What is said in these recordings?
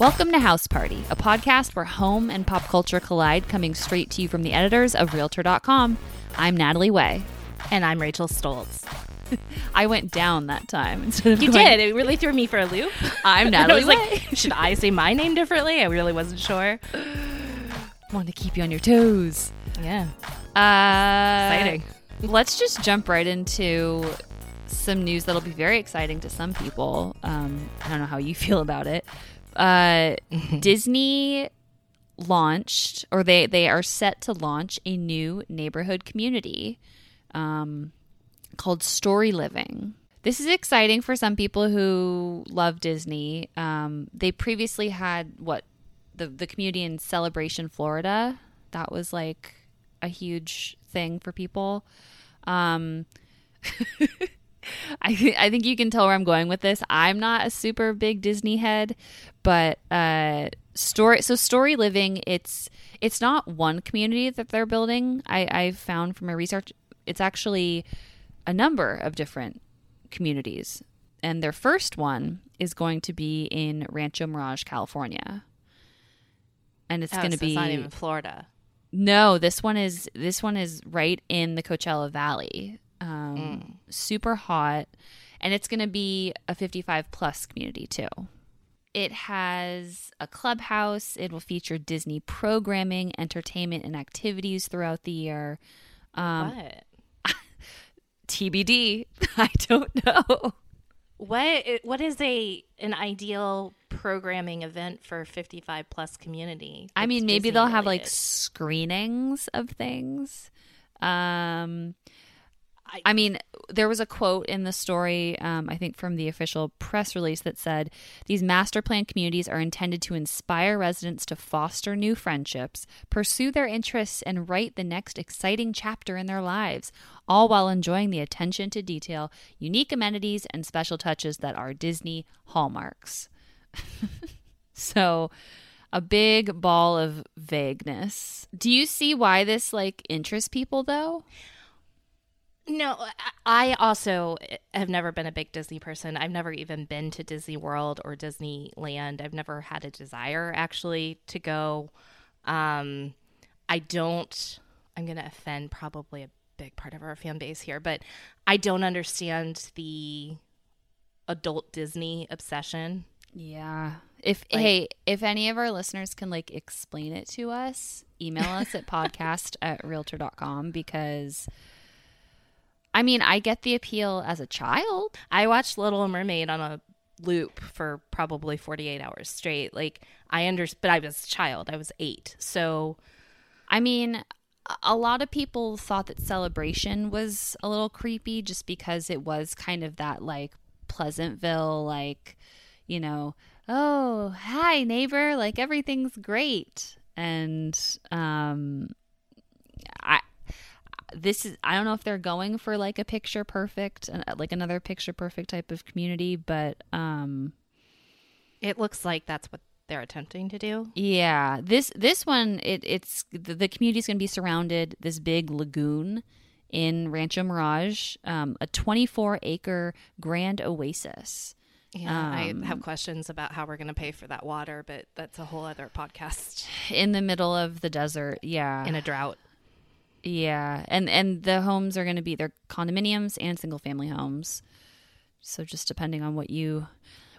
Welcome to House Party, a podcast where home and pop culture collide, coming straight to you from the editors of Realtor.com. I'm Natalie Way. And I'm Rachel Stoltz. I went down that time instead of You going- did. It really threw me for a loop. I'm I Natalie was Way. like, should I say my name differently? I really wasn't sure. want to keep you on your toes. Yeah. Uh, Exciting. Let's just jump right into some news that'll be very exciting to some people. Um, I don't know how you feel about it. Uh, Disney launched, or they they are set to launch a new neighborhood community um, called Story Living. This is exciting for some people who love Disney. Um, they previously had what the the community in Celebration, Florida. That was like a huge thing for people. Um, I th- I think you can tell where I'm going with this. I'm not a super big Disney head, but uh, story so story living it's it's not one community that they're building. I I found from my research it's actually a number of different communities, and their first one is going to be in Rancho Mirage, California, and it's Oh, going to so be not even Florida. no, this one is this one is right in the Coachella Valley. Um, Mm. Super hot, and it's going to be a 55 plus community too. It has a clubhouse. It will feature Disney programming, entertainment, and activities throughout the year. Um, what? TBD. I don't know. What what is a an ideal programming event for 55 plus community? I mean, maybe Disney they'll have like screenings of things. Um, I- mean, there was a quote in the story, um, I think from the official press release, that said these master plan communities are intended to inspire residents to foster new friendships, pursue their interests, and write the next exciting chapter in their lives, all while enjoying the attention to detail, unique amenities, and special touches that are Disney hallmarks. so, a big ball of vagueness. Do you see why this like interests people though? No, I- also have never been a big Disney person. I've never even been to Disney World or Disneyland. I've never had a desire actually to go. Um, I don't. I'm going to offend probably a big part of our fan base here, but I don't understand the adult Disney obsession. Yeah. If Like- hey, if any of our listeners can like explain it to us, email us at podcast at realtor.com because I mean, I get the appeal as a child. I watched Little Mermaid on a loop for probably 48 hours straight. Like I understand, but I was a child. I was eight, so. I mean, a- lot of people thought that celebration was a little creepy just because it was kind of that like Pleasantville, like, you know, oh, hi, neighbor, like everything's great. And um, I, this is, I don't know if they're going for like a picture perfect, like another picture perfect type of community, but um, It looks like that's what they're attempting to do. Yeah, this this one it it's the, the community is going to be surrounded this big lagoon in Rancho Mirage, um, a 24 acre grand oasis. Yeah, Um, I have questions about how we're going to pay for that water, but that's a whole other podcast in the middle of the desert. Yeah, in a drought. Yeah, and and the homes are going to be they're condominiums and single family homes. So just depending on what you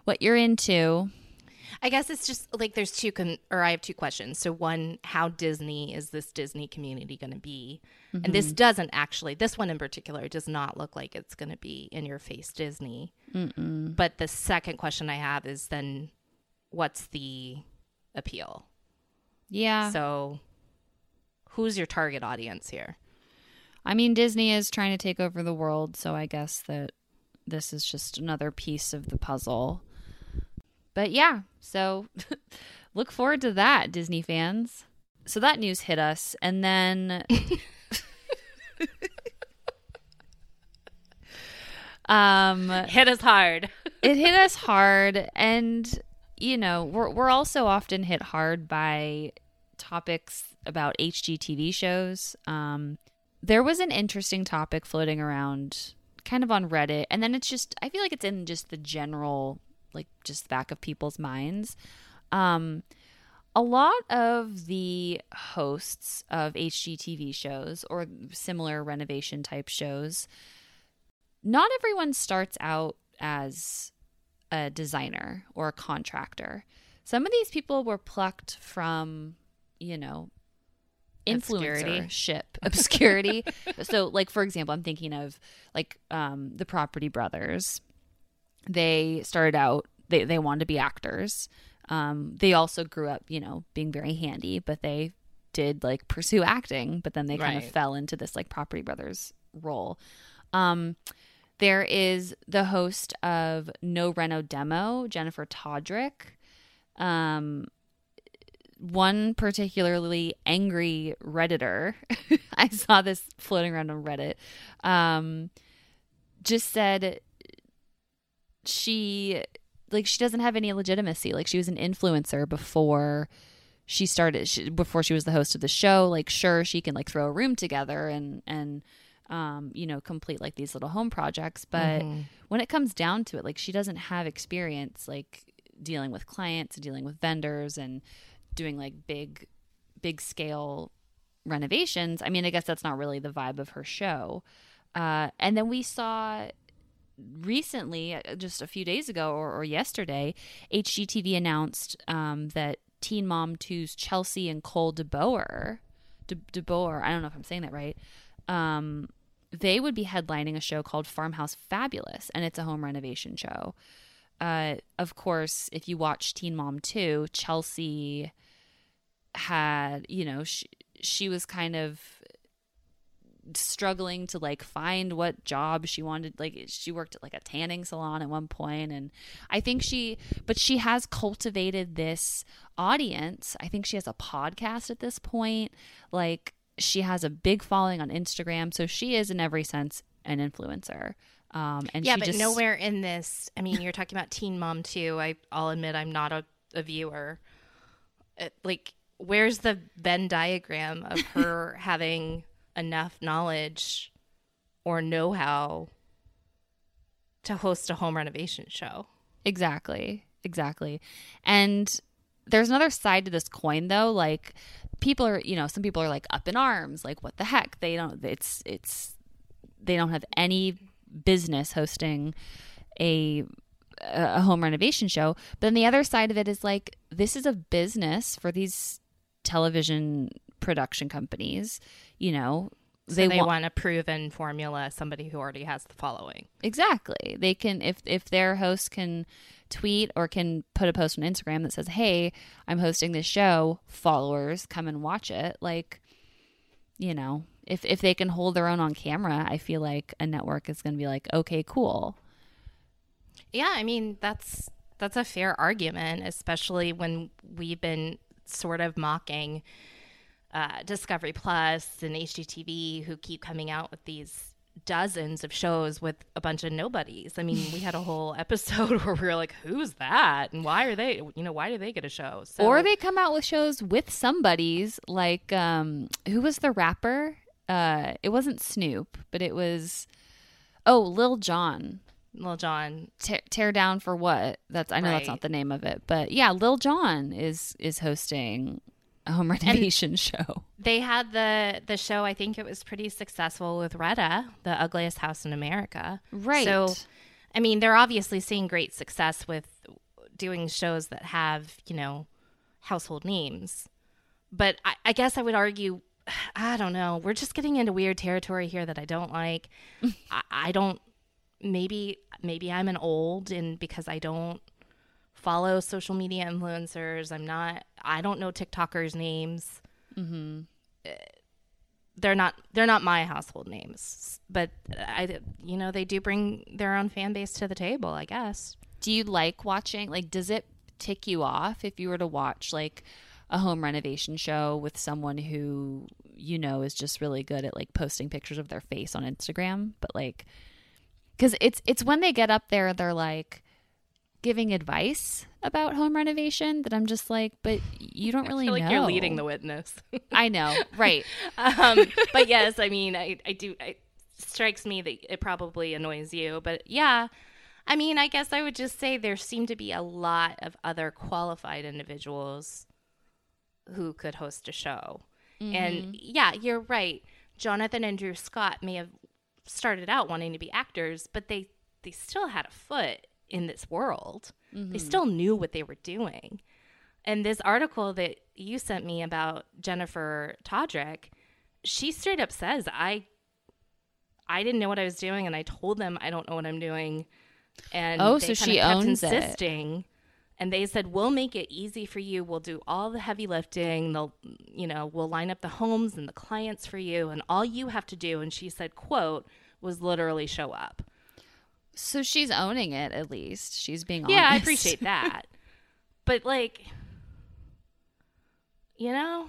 what you're into. I guess it's just like there's two con- or I have two questions. So one, how Disney is this Disney community going to be? And this mm-hmm. doesn't actually. This one in particular does not look like it's going to be in your face Disney. But the second question I have is then, what's the appeal? Yeah, So, who's your target audience here? I mean, Disney is trying to take over the world, so I guess that this is just another piece of the puzzle. But yeah, so look forward to that, Disney fans. So that news hit us, and then. um, Hit us hard. it hit us hard and you know we're, we're also often hit hard by topics about hgtv shows um, there was an interesting topic floating around kind of on reddit and then it's just i feel like it's in just the general like just back of people's minds Um, a lot of the hosts of HGTV shows or similar renovation type shows, not everyone starts out as a designer or a contractor. Some of these people were plucked from, you know, influencership obscurity. so, like for example, I'm thinking of like um, the Property Brothers. They started out they they wanted to be actors. Um, they also grew up, you know, being very handy, but they did like pursue acting, but then they kind Right. of fell into this like Property Brothers role. Um, there is the host of No Reno Demo, Jennifer Todryk. Um, one particularly angry redditor. I saw this floating around on reddit. Um just said she like she doesn't have any legitimacy. Like she was an influencer before she started she, before she was the host of the show. Like sure she can like throw a room together and and um you know complete like these little home projects but Mhm. when it comes down to it like she doesn't have experience like dealing with clients dealing with vendors and doing like big big scale renovations i mean i guess that's not really the vibe of her show. Uh, and then we saw recently uh, just a few days ago or, or yesterday hgtv announced um, that teen mom 2's chelsea and cole deboer De- deboer i don't know if i'm saying that right um, they would be headlining a show called farmhouse fabulous and it's a home renovation show uh, of course, if you watch Teen Mom 2, Chelsea had, you know, she, she was kind of struggling to like find what job she wanted. Like she worked at like a tanning salon at one point and i think she but she has cultivated this audience. I think she has a podcast at this point. Like she has a big following on instagram so she is in every sense an influencer um and yeah, she but just nowhere in this. I mean, you're talking about Teen Mom too. I, I'll admit I'm not a, a viewer. It, like, where's the Venn diagram of her having enough knowledge or know-how to host a home renovation show? Exactly. Exactly. And there's another side to this coin though, like people are, you know, some people are like up in arms, like what the heck? They don't it's it's they don't have any business hosting a a home renovation show. But then the other side of it is like this is a business for these television production companies, you know. So they, wa- want a proven formula, somebody who already has the following. Exactly. They can if if their host can tweet or can put a post on Instagram that says, "Hey, I'm hosting this show. Followers, come and watch it." Like, you know, if if they can hold their own on camera, I feel like a network is going to be like, "Okay, cool." Yeah, I mean that's that's a fair argument, especially when we've been sort of mocking uh, Discovery Plus and HGTV, who keep coming out with these dozens of shows with a bunch of nobodies. I mean, we had a whole episode where we were like, "Who's that? And why are they? You know, why do they get a show?" So, or they come out with shows with somebodies like um who was the rapper? Uh it wasn't Snoop, but it was oh, Lil Jon. Lil Jon. tear, tear down for what that's i know that's not the name of it but yeah lil jon is is hosting a home renovation show They had the the show. I think it was pretty successful with Retta, the ugliest house in America. right So, I mean, they're obviously seeing great success with doing shows that have, you know, household names. But I, I guess I would argue, I don't know, we're just getting into weird territory here that I don't like. I, I don't, maybe, maybe I'm an old and because I don't follow social media influencers, I'm not, I don't know TikTokers' names. mm-hmm. They're not they're not my household names, but I you know they do bring their own fan base to the table, I guess. do you like watching like does it tick you off if you were to watch like a home renovation show with someone who you know is just really good at like posting pictures of their face on instagram but like because it's it's when they get up there they're like giving advice about home renovation that i'm just like but you don't really I feel like know you're leading the witness. i know right um, but yes, I mean, I, I do. It strikes me that it probably annoys you, but yeah, I mean, I guess I would just say there seem to be a lot of other qualified individuals who could host a show. Mm-hmm. And yeah, you're right. Jonathan and Drew Scott may have started out wanting to be actors, but they they still had a foot in this world. Mm-hmm. They still knew what they were doing. And this article that you sent me about Jennifer Todryk, she straight up says, I I didn't know what I was doing and I told them I don't know what I'm doing. And oh, so she owns insisting. It. And they said, We'll make it easy for you. We'll do all the heavy lifting. They'll you know, we'll line up the homes and the clients for you and all you have to do, and she said, quote, was literally show up. So she's owning it at least. She's being Yeah, I appreciate that. but like you know,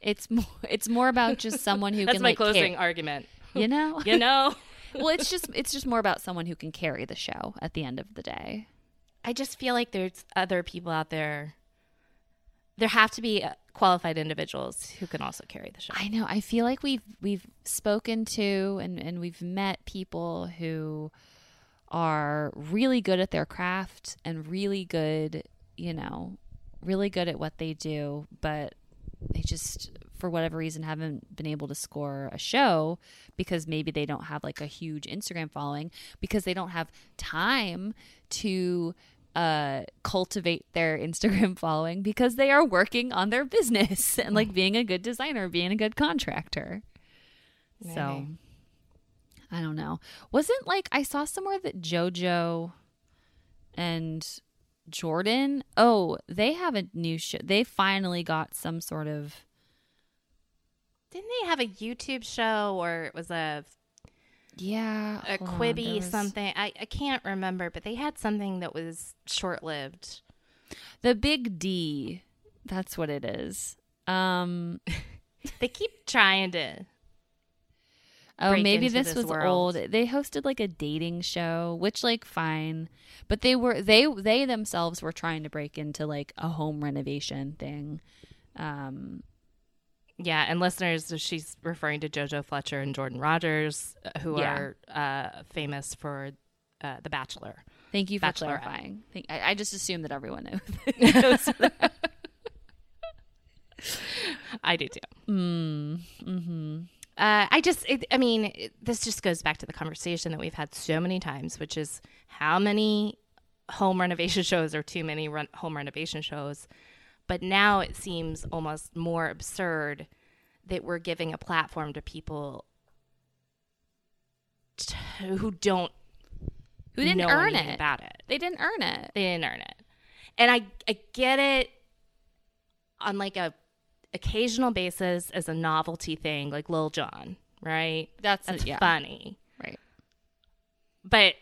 it's more it's more about just someone who That's can my like, closing care. argument. You know? you know. well, it's just it's just more about someone who can carry the show at the end of the day. I just feel like there's other people out there. There have to be uh, qualified individuals who can also carry the show. I know. I feel like we've we've spoken to and and we've met people who are really good at their craft and really good, you know, really good at what they do, but they just for whatever reason haven't been able to score a show because maybe they don't have like a huge Instagram following because they don't have time to uh, cultivate their Instagram following because they are working on their business and like being a good designer, being a good contractor. Maybe. So I don't know. Wasn't like I saw somewhere that JoJo and Jordan, oh, they have a new show. They finally got some sort of. Didn't they have a YouTube show or it was a yeah a Quibi was... something? I I can't remember, but they had something that was short lived. The Big D, that's what it is. Um, they keep trying to Oh, maybe this, this was world. old. They hosted like a dating show, which like fine, but they were they they themselves were trying to break into like a home renovation thing. Um yeah, and listeners, she's referring to JoJo Fletcher and Jordan Rogers, uh, who yeah. are uh, famous for uh, The Bachelor. Thank you for clarifying. Thank, I, I, just assumed that everyone knows. I do too. Mm, mm-hmm. Uh, I just, it, I mean, it, this just goes back to the conversation that we've had so many times, which is how many home renovation shows are too many run- home renovation shows. But now it seems almost more absurd that we're giving a platform to people to, who don't who didn't earn it about it. They didn't earn it. They didn't earn it. And I I get it on like a occasional basis as a novelty thing, like Lil Jon, right? That's that's yeah. funny, right? But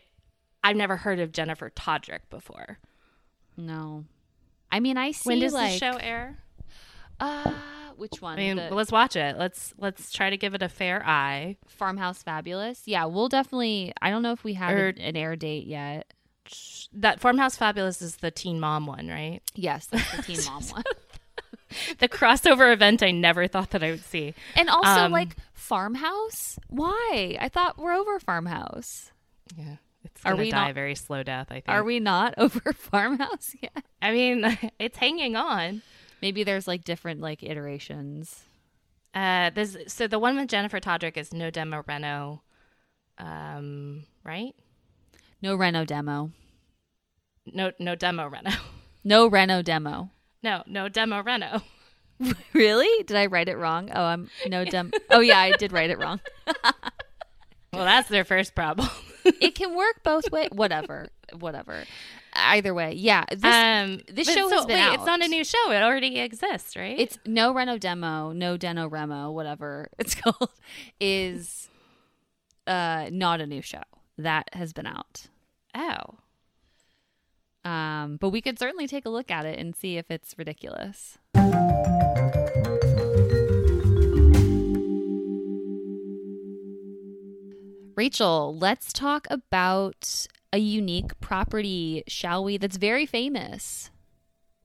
I've never heard of Jennifer Todryk before. No, I mean I see. When does like, the show air? Uh, which one? I mean, the, let's watch it. Let's let's try to give it a fair eye. Farmhouse Fabulous. Yeah, we'll definitely. I don't know if we have or, an air date yet. That Farmhouse Fabulous is the Teen Mom one, right? Yes, that's the Teen Mom one. the crossover event I never thought that I would see. And also um, like Farmhouse? Why? I thought we're over Farmhouse. Yeah. It's gonna are we die not, a very slow death, I think. Are we not over Farmhouse yet? I mean, it's hanging on. Maybe there's like different like iterations. Uh this so the one with Jennifer Todryk is no demo reno. Um, right? No reno demo. No no demo reno. No reno demo. No, no demo reno. really? Did I write it wrong? Oh, I'm no dem. oh yeah, I did write it wrong. well, that's their first problem. It can work both ways. Whatever, whatever. Either way, yeah. This, um, this show so, has been wait, out. It's not a new show. It already exists, right? It's no Reno demo, no Deno Remo, whatever it's called, is uh not a new show that has been out. Oh, um, but we could certainly take a look at it and see if it's ridiculous. Rachel, let's talk about a unique property, shall we? That's very famous.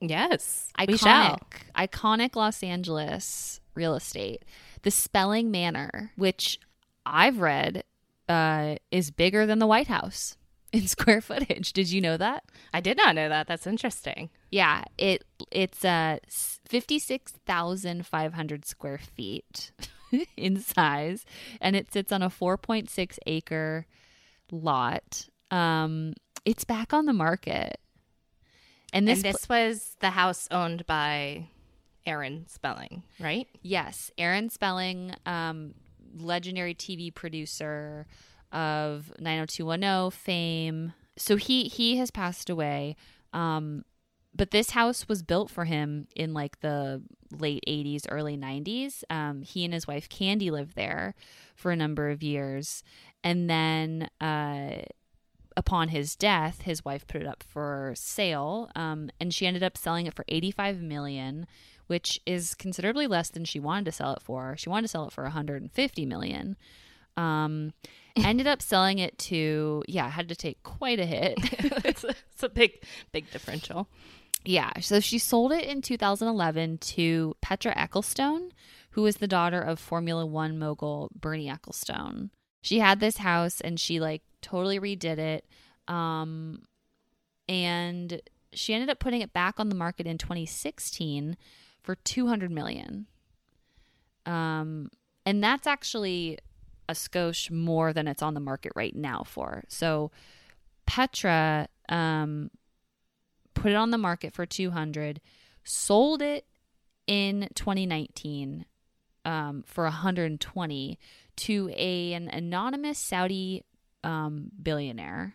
Yes, iconic, iconic Los Angeles real estate. The Spelling Manor, which I've read uh, is bigger than the White House. in square footage. Did you know that? I did not know that. That's interesting. Yeah, it it's uh 56,500 square feet in size and it sits on a 4.6 acre lot. Um it's back on the market. And this, and this pl- was the house owned by Aaron Spelling, right? Yes, Aaron Spelling, um, legendary TV producer of 90210 fame. So he he has passed away. Um, but this house was built for him in like the late 80s, early 90s. Um, he and his wife Candy lived there for a number of years. And then uh, upon his death, his wife put it up for sale, um, and she ended up selling it for 85 million, which is considerably less than she wanted to sell it for. She wanted to sell it for 150 million. Um, ended up selling it to yeah, had to take quite a hit. it's, a, it's a big big differential. Yeah, so she sold it in 2011 to Petra Ecclestone, who is the daughter of Formula One mogul Bernie Ecclestone. She had this house and she like totally redid it. Um, and she ended up putting it back on the market in 2016 for 200 million. Um, and that's actually a skosh more than it's on the market right now for. So Petra um, put it on the market for 200, sold it in 2019 um, for 120 to a, an anonymous Saudi um, billionaire.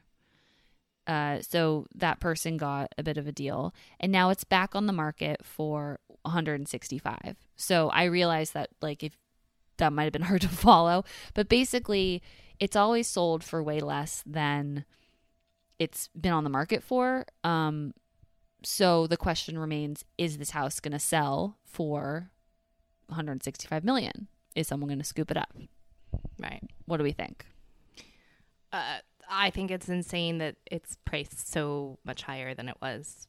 Uh, so that person got a bit of a deal, and now it's back on the market for 165. So I realized that like if that might have been hard to follow, but basically it's always sold for way less than it's been on the market for. Um, so the question remains: Is this house going to sell for 165 million? Is someone going to scoop it up? Right. What do we think? Uh, I think it's insane that it's priced so much higher than it was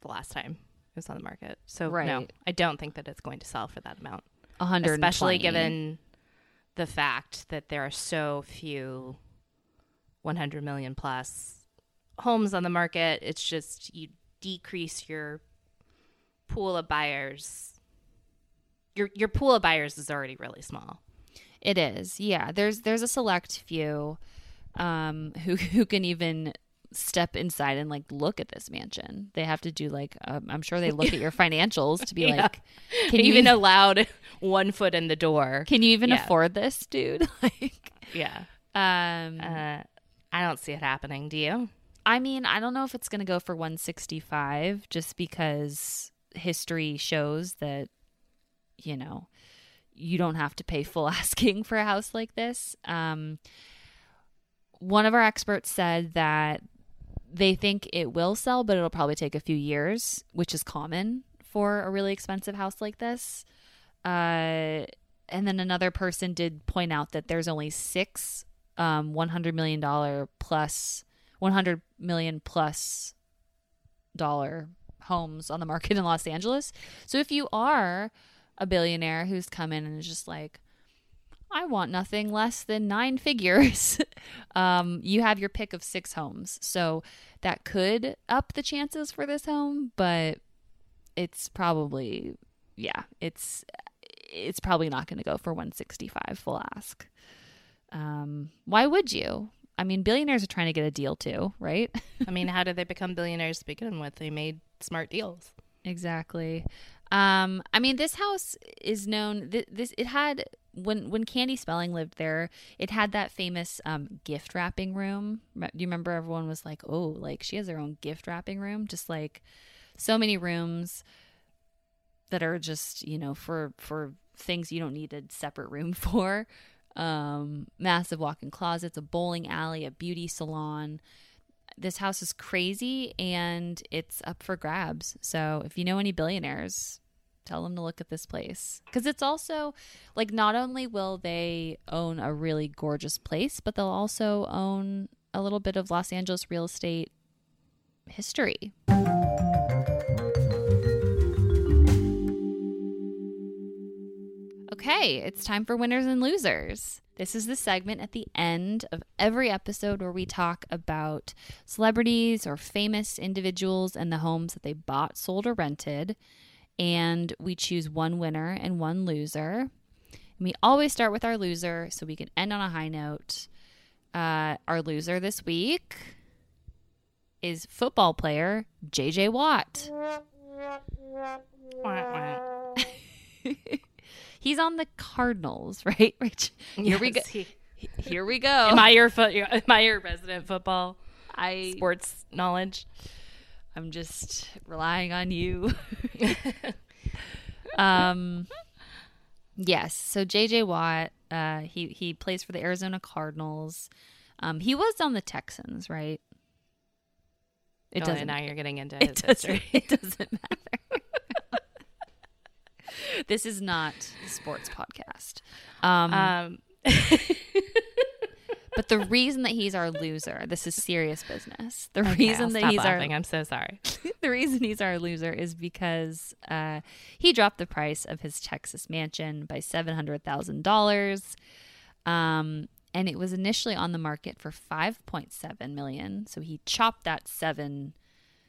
the last time it was on the market. So right. no, I don't think that it's going to sell for that amount. 100 especially given the fact that there are so few 100 million plus homes on the market. It's just you decrease your pool of buyers. Your your pool of buyers is already really small. It is. Yeah, there's there's a select few um, who who can even step inside and like look at this mansion. They have to do like um, I'm sure they look at your financials to be yeah. like, can you even allowed one foot in the door? Can you even yeah. afford this, dude? like, yeah. Um, uh, I don't see it happening. Do you? I mean, I don't know if it's going to go for 165 just because history shows that you know you don't have to pay full asking for a house like this. Um, one of our experts said that they think it will sell, but it'll probably take a few years, which is common for a really expensive house like this. Uh, and then another person did point out that there's only six um, $100 million plus, 100 million plus dollar homes on the market in Los Angeles. So if you are a billionaire who's come in and is just like, I want nothing less than nine figures. um, you have your pick of six homes. So that could up the chances for this home, but it's probably, yeah, it's it's probably not going to go for 165 full ask. Um, why would you? I mean, billionaires are trying to get a deal too, right? I mean, how did they become billionaires to begin with? They made smart deals. Exactly. Um, I mean, this house is known. Th- this it had when when Candy Spelling lived there. It had that famous um, gift wrapping room. Do you remember? Everyone was like, "Oh, like she has her own gift wrapping room." Just like so many rooms that are just you know for for things you don't need a separate room for. Um, massive walk-in closets, a bowling alley, a beauty salon this house is crazy and it's up for grabs. So if you know any billionaires, tell them to look at this place because it's also like not only will they own a really gorgeous place, but they'll also own a little bit of Los Angeles real estate history. Okay, it's time for winners and losers. This is the segment at the end of every episode where we talk about celebrities or famous individuals and the homes that they bought, sold, or rented. And we choose one winner and one loser. And we always start with our loser so we can end on a high note. Uh, our loser this week is football player JJ Watt. He's on the Cardinals, right? Rich? Here Yes, we go. he- Here we go. Am I your fo- am I your resident football I sports knowledge? I'm just relying on you. um yes, so JJ Watt, uh he he plays for the Arizona Cardinals. Um he was on the Texans, right? It Oh, doesn't Now you're getting into it his doesn't it doesn't matter. this is not a sports podcast. Um, Um, but the reason that he's our loser, this is serious business. The okay, reason I'll that stop he's laughing. our I'm so sorry. the reason he's our loser is because uh, he dropped the price of his Texas mansion by seven hundred thousand dollars, um, and it was initially on the market for five point seven million. So he chopped that seven,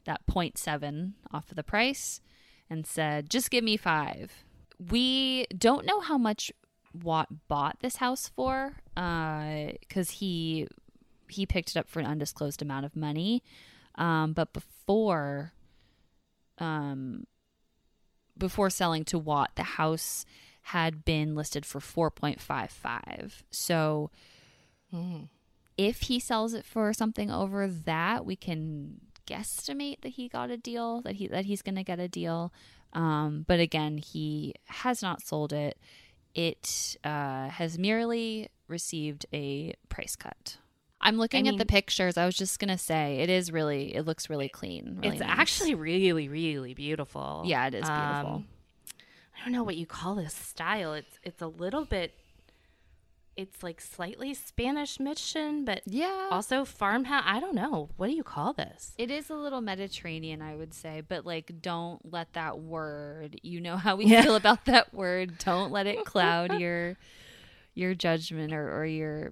that 0.7 off of the price, and said, "Just give me five. We don't know how much Watt bought this house for, because he he picked it up for an undisclosed amount of money. Um, but before um, before selling to Watt, the house had been listed for 4.55. So Mm. if he sells it for something over that, we can guesstimate that he got a deal, that he that he's going to get a deal. Um, but again, he has not sold it. It uh, has merely received a price cut. I'm looking I at the pictures. I was just gonna say it is really. It looks really clean. Really it's nice. actually really, really beautiful. Yeah, it is beautiful. Um, I don't know what you call this style. It's it's a little bit. It's like slightly Spanish mission, but yeah. also farmhouse. I don't know. What do you call this? It is a little Mediterranean, I would say, but like, don't let that word. You know how we Yeah. feel about that word. Don't let it cloud your your judgment or, or your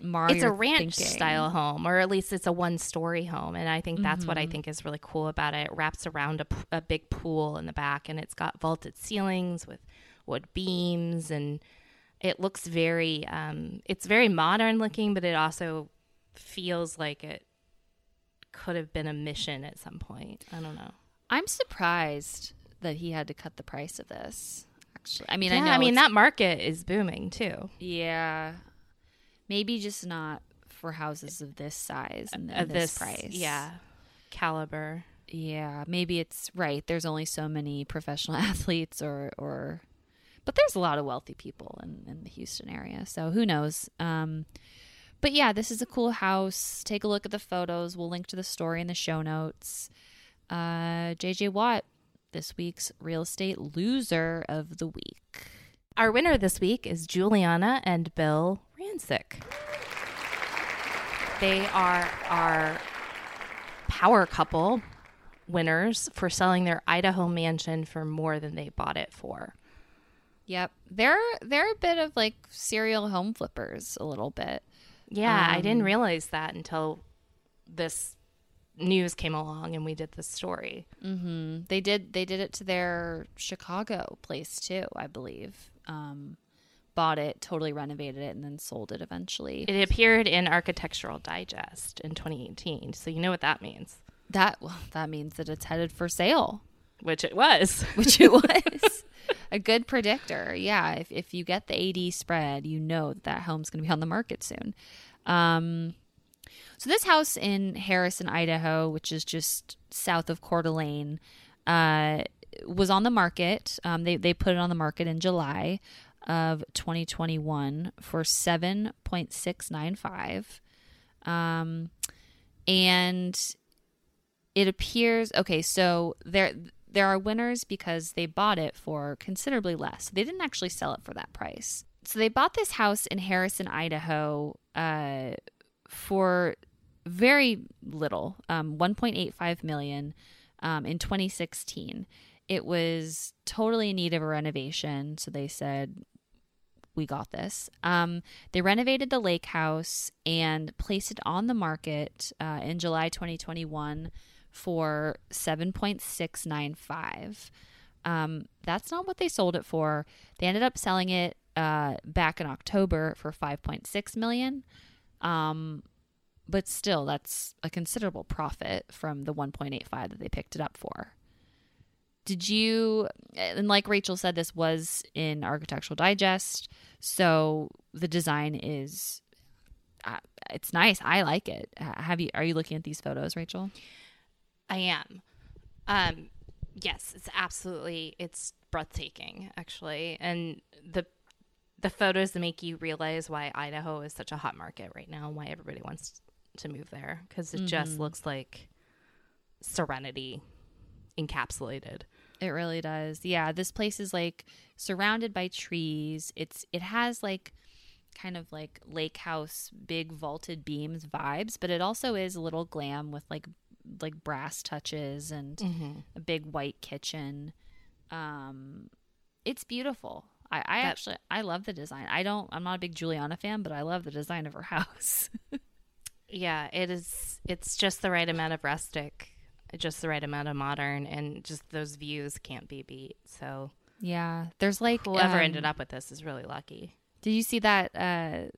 mar. it's a ranch thinking. style home, or at least it's a one story home, and I think that's Mm-hmm. what I think is really cool about it. It wraps around a, p- a big pool in the back, and it's got vaulted ceilings with wood beams, and it looks very. Um, it's very modern looking, but it also feels like it could have been a mission at some point. I don't know. I'm surprised that he had to cut the price of this. Actually, I mean, I know. I mean that market is booming too. Yeah, maybe just not for houses of this size and, Of this, price. yeah, caliber. Yeah, maybe it's right. There's only so many professional athletes or or but there's a lot of wealthy people in, in the Houston area. So who knows? Um but yeah, this is a cool house. Take a look at the photos. We'll link to the story in the show notes. Uh JJ Watt, this week's real estate loser of the week. Our winner this week is Giuliana and Bill Rancic. They are our power couple winners for selling their Idaho mansion for more than they bought it for. Yep. They're they're a bit of like serial home flippers a little bit. Yeah, I didn't Um, realize that until this news came along and we did this story. hmm They did. They did it to their Chicago place too, I believe. Um, bought it, totally renovated it, and then sold it eventually. It appeared in Architectural Digest in 2018, so you know what that means, that well, that means that it's headed for sale, which it was. which it was. A good predictor, yeah. If if you get the AD spread, you know that, that home's going to be on the market soon. Um, so this house in Harrison, Idaho, which is just south of Coeur d'Alene, uh, was on the market. Um, they they put it on the market in July of 2021 for 7.695. Um, and it appears okay. So there there are winners because they bought it for considerably less. They didn't actually sell it for that price. So they bought this house in Harrison, Idaho, uh, for very little, um, 1.85 million um, in 2016. It was totally in need of a renovation, so they said we got this. Um, they renovated the lake house and placed it on the market uh, in July 2021 for 7.695. Um, that's not what they sold it for. They ended up selling it uh, back in October for 5.6 million. Um, but still, that's a considerable profit from the 1.85 that they picked it up for. Did you, and like Rachel said, this was in Architectural Digest, so the design is, uh, it's nice. I like it. Have you? Are you looking at these photos, Rachel? I am. Um, yes, it's absolutely it's breathtaking, actually, and the the photos that make you realize why Idaho is such a hot market right now, and why everybody wants to move there because it mm-hmm. just looks like serenity encapsulated. It really does. Yeah, this place is like surrounded by trees. It's it has like kind of like lake house big vaulted beams vibes, but it also is a little glam with like like brass touches and mm-hmm. a big white kitchen. Um it's beautiful. I, I that, actually I love the design. I don't I'm not a big Giuliana fan, but I love the design of her house. yeah, it is it's just the right amount of rustic, just the right amount of modern and just those views can't be beat. So Yeah. There's like whoever um, ended up with this is really lucky. Did you see that uh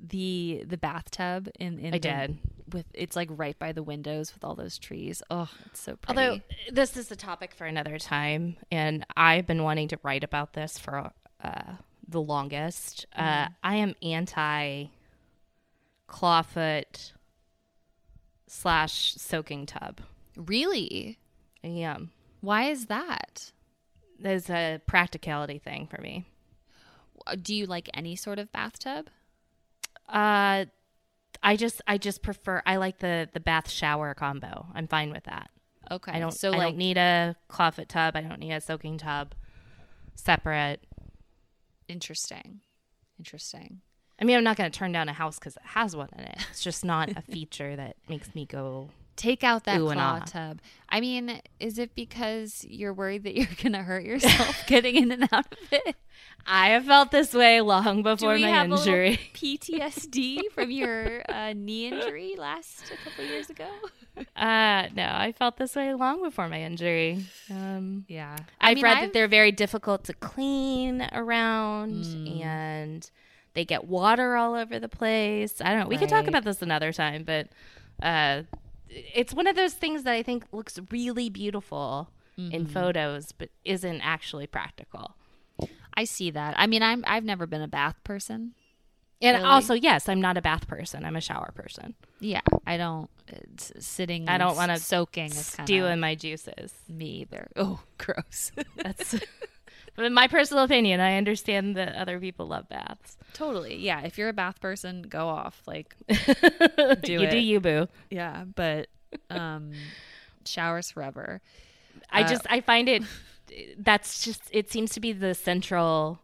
the the bathtub in, in I the, did with it's like right by the windows with all those trees. Oh, it's so pretty. Although this is a topic for another time, and I've been wanting to write about this for uh, the longest. Uh, mm. Uh, I am anti clawfoot slash soaking tub. Really? Am. Why is that? There's a practicality thing for me. Do you like any sort of bathtub? Uh, I just I just prefer I like the the bath shower combo. I'm fine with that. Okay. I don't so I like, don't need a clawfoot tub. I don't need a soaking tub. Separate. Interesting. Interesting. I mean, I'm not going to turn down a house because it has one in it. It's just not a feature that makes me go take out that Ooh, claw tub. I mean, is it because you're worried that you're going to hurt yourself getting in and out of it? I have felt this way long before my injury. PTSD from your uh, knee injury last a couple years ago. Uh, no, I felt this way long before my injury. Um, yeah, I've I mean, read I've... that they're very difficult to clean around, mm. and they get water all over the place. I don't know. We right. could talk about this another time, but uh, it's one of those things that I think looks really beautiful mm-hmm. in photos, but isn't actually practical. I see that. I mean, I'm I've never been a bath person. And really. also, yes, I'm not a bath person. I'm a shower person. Yeah, I don't sitting. I don't want to soaking stew in my juices. Me either. Oh, gross. That's. but in my personal opinion, I understand that other people love baths. Totally. Yeah. If you're a bath person, go off. Like, do you it. do you, boo. Yeah, but um, showers forever. I uh, just I find it that's just it seems to be the central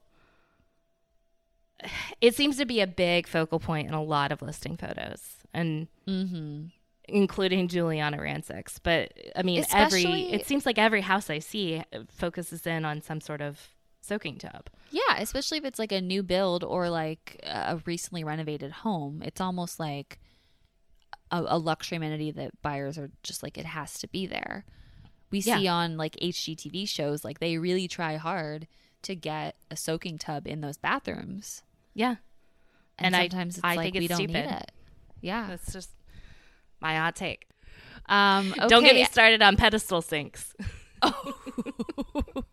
it seems to be a big focal point in a lot of listing photos and mm-hmm. Including Giuliana Rancic's. But I mean, Especially, every it seems like every house I see focuses in on some sort of soaking tub. Yeah, especially if it's like a new build or like a recently renovated home. It's almost like a, a luxury amenity that buyers are just like it has to be there we yeah. see on like HGTV shows, like they really try hard to get a soaking tub in those bathrooms. Yeah. And, and sometimes I, it's I like we don't stupid. need it. Yeah. That's just my hot take. Um, okay. Don't get me started on pedestal sinks. Oh.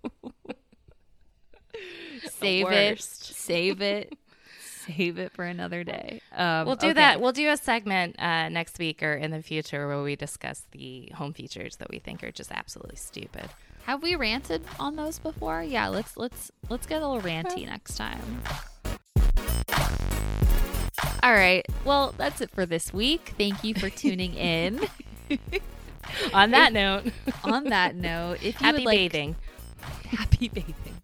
save it. Save it save it for another day. Um, we'll do okay. that. We'll do a segment uh, next week or in the future where we discuss the home features that we think are just absolutely stupid. Have we ranted on those before? Yeah, let's let's let's get a little ranty next time. All right. Well, that's it for this week. Thank you for tuning in. on that note, on that note, if you happy would like, bathing, happy bathing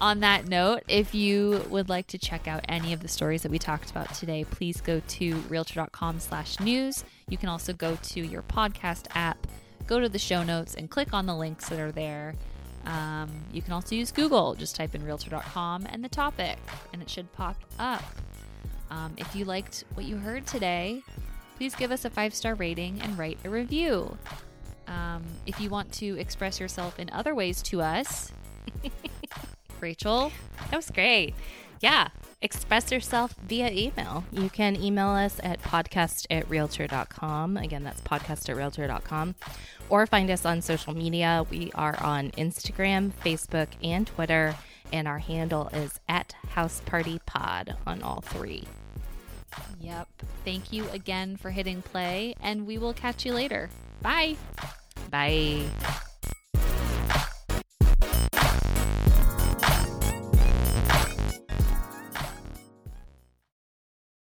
on that note, if you would like to check out any of the stories that we talked about today, please go to realtor.com slash news. You can also go to your podcast app, go to the show notes, and click on the links that are there. Um, you can also use Google. Just type in realtor.com and the topic, and it should pop up. Um, if you liked what you heard today, please give us a five star rating and write a review. Um, if you want to express yourself in other ways to us, Rachel, that was great. Yeah, express yourself via email. You can email us at podcast at realtor.com. Again, that's podcast at realtor.com. Or find us on social media. We are on Instagram, Facebook, and Twitter. And our handle is at House Party Pod on all three. Yep. Thank you again for hitting play, and we will catch you later. Bye. Bye.